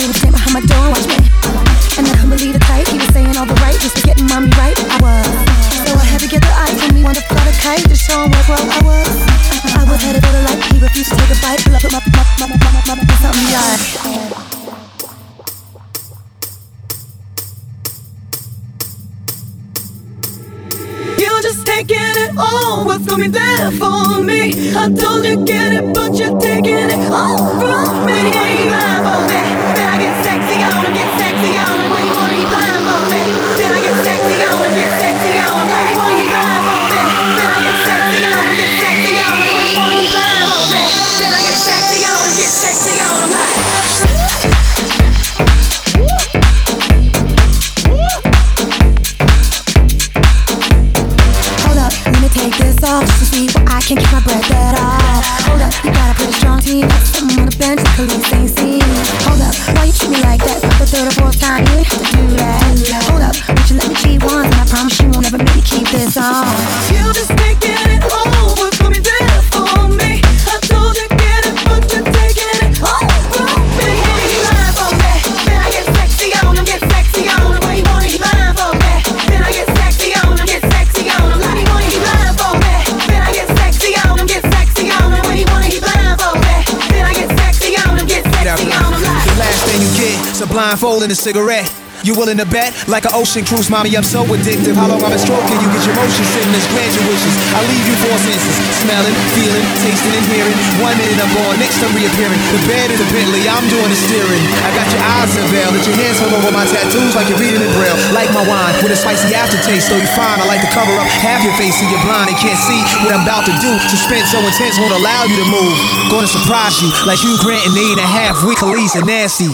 we would stand behind my door watch me. And I couldn't believe the type, he was saying all the right, just to getting mommy right. I was. So I had to get the eyes on me, wanna fly the kite, to show him what world I was. I was headed for the light, he refused to take a bite, pull up with my, my, my, my, my, my, my, something yeah. just taking it all. What's coming there for me? I told you get it, but you're taking it all from me. Take this off to see what I can't keep my breath at all. Hold up, you gotta put a strong team. Something on the bench, the police ain't seen. Hold up, why you treat me like that? For the third or fourth time, you ain't to do that. Hold up, won't you let me cheat once? And I promise you won't ever make me keep this on. You just taking it blindfold and a cigarette. You willing to bet? Like an ocean cruise, mommy, I'm so addictive. How long I've been stroking you, get your motion sickness, grant your wishes. I leave you four senses, smelling, feeling, tasting, and hearing. One minute I'm gone, next I'm reappearing. The bed is a Bentley, I'm doing the steering. I got your eyes unveiled, let your hands hold over my tattoos like you're reading in braille. Like my wine, with a spicy aftertaste, though you fine. I like to cover up half your face so you're blind and can't see what I'm about to do. Suspense so intense won't allow you to move. Gonna surprise you like Hugh Grant and eight and a half week Kelis and Nasty.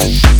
Thank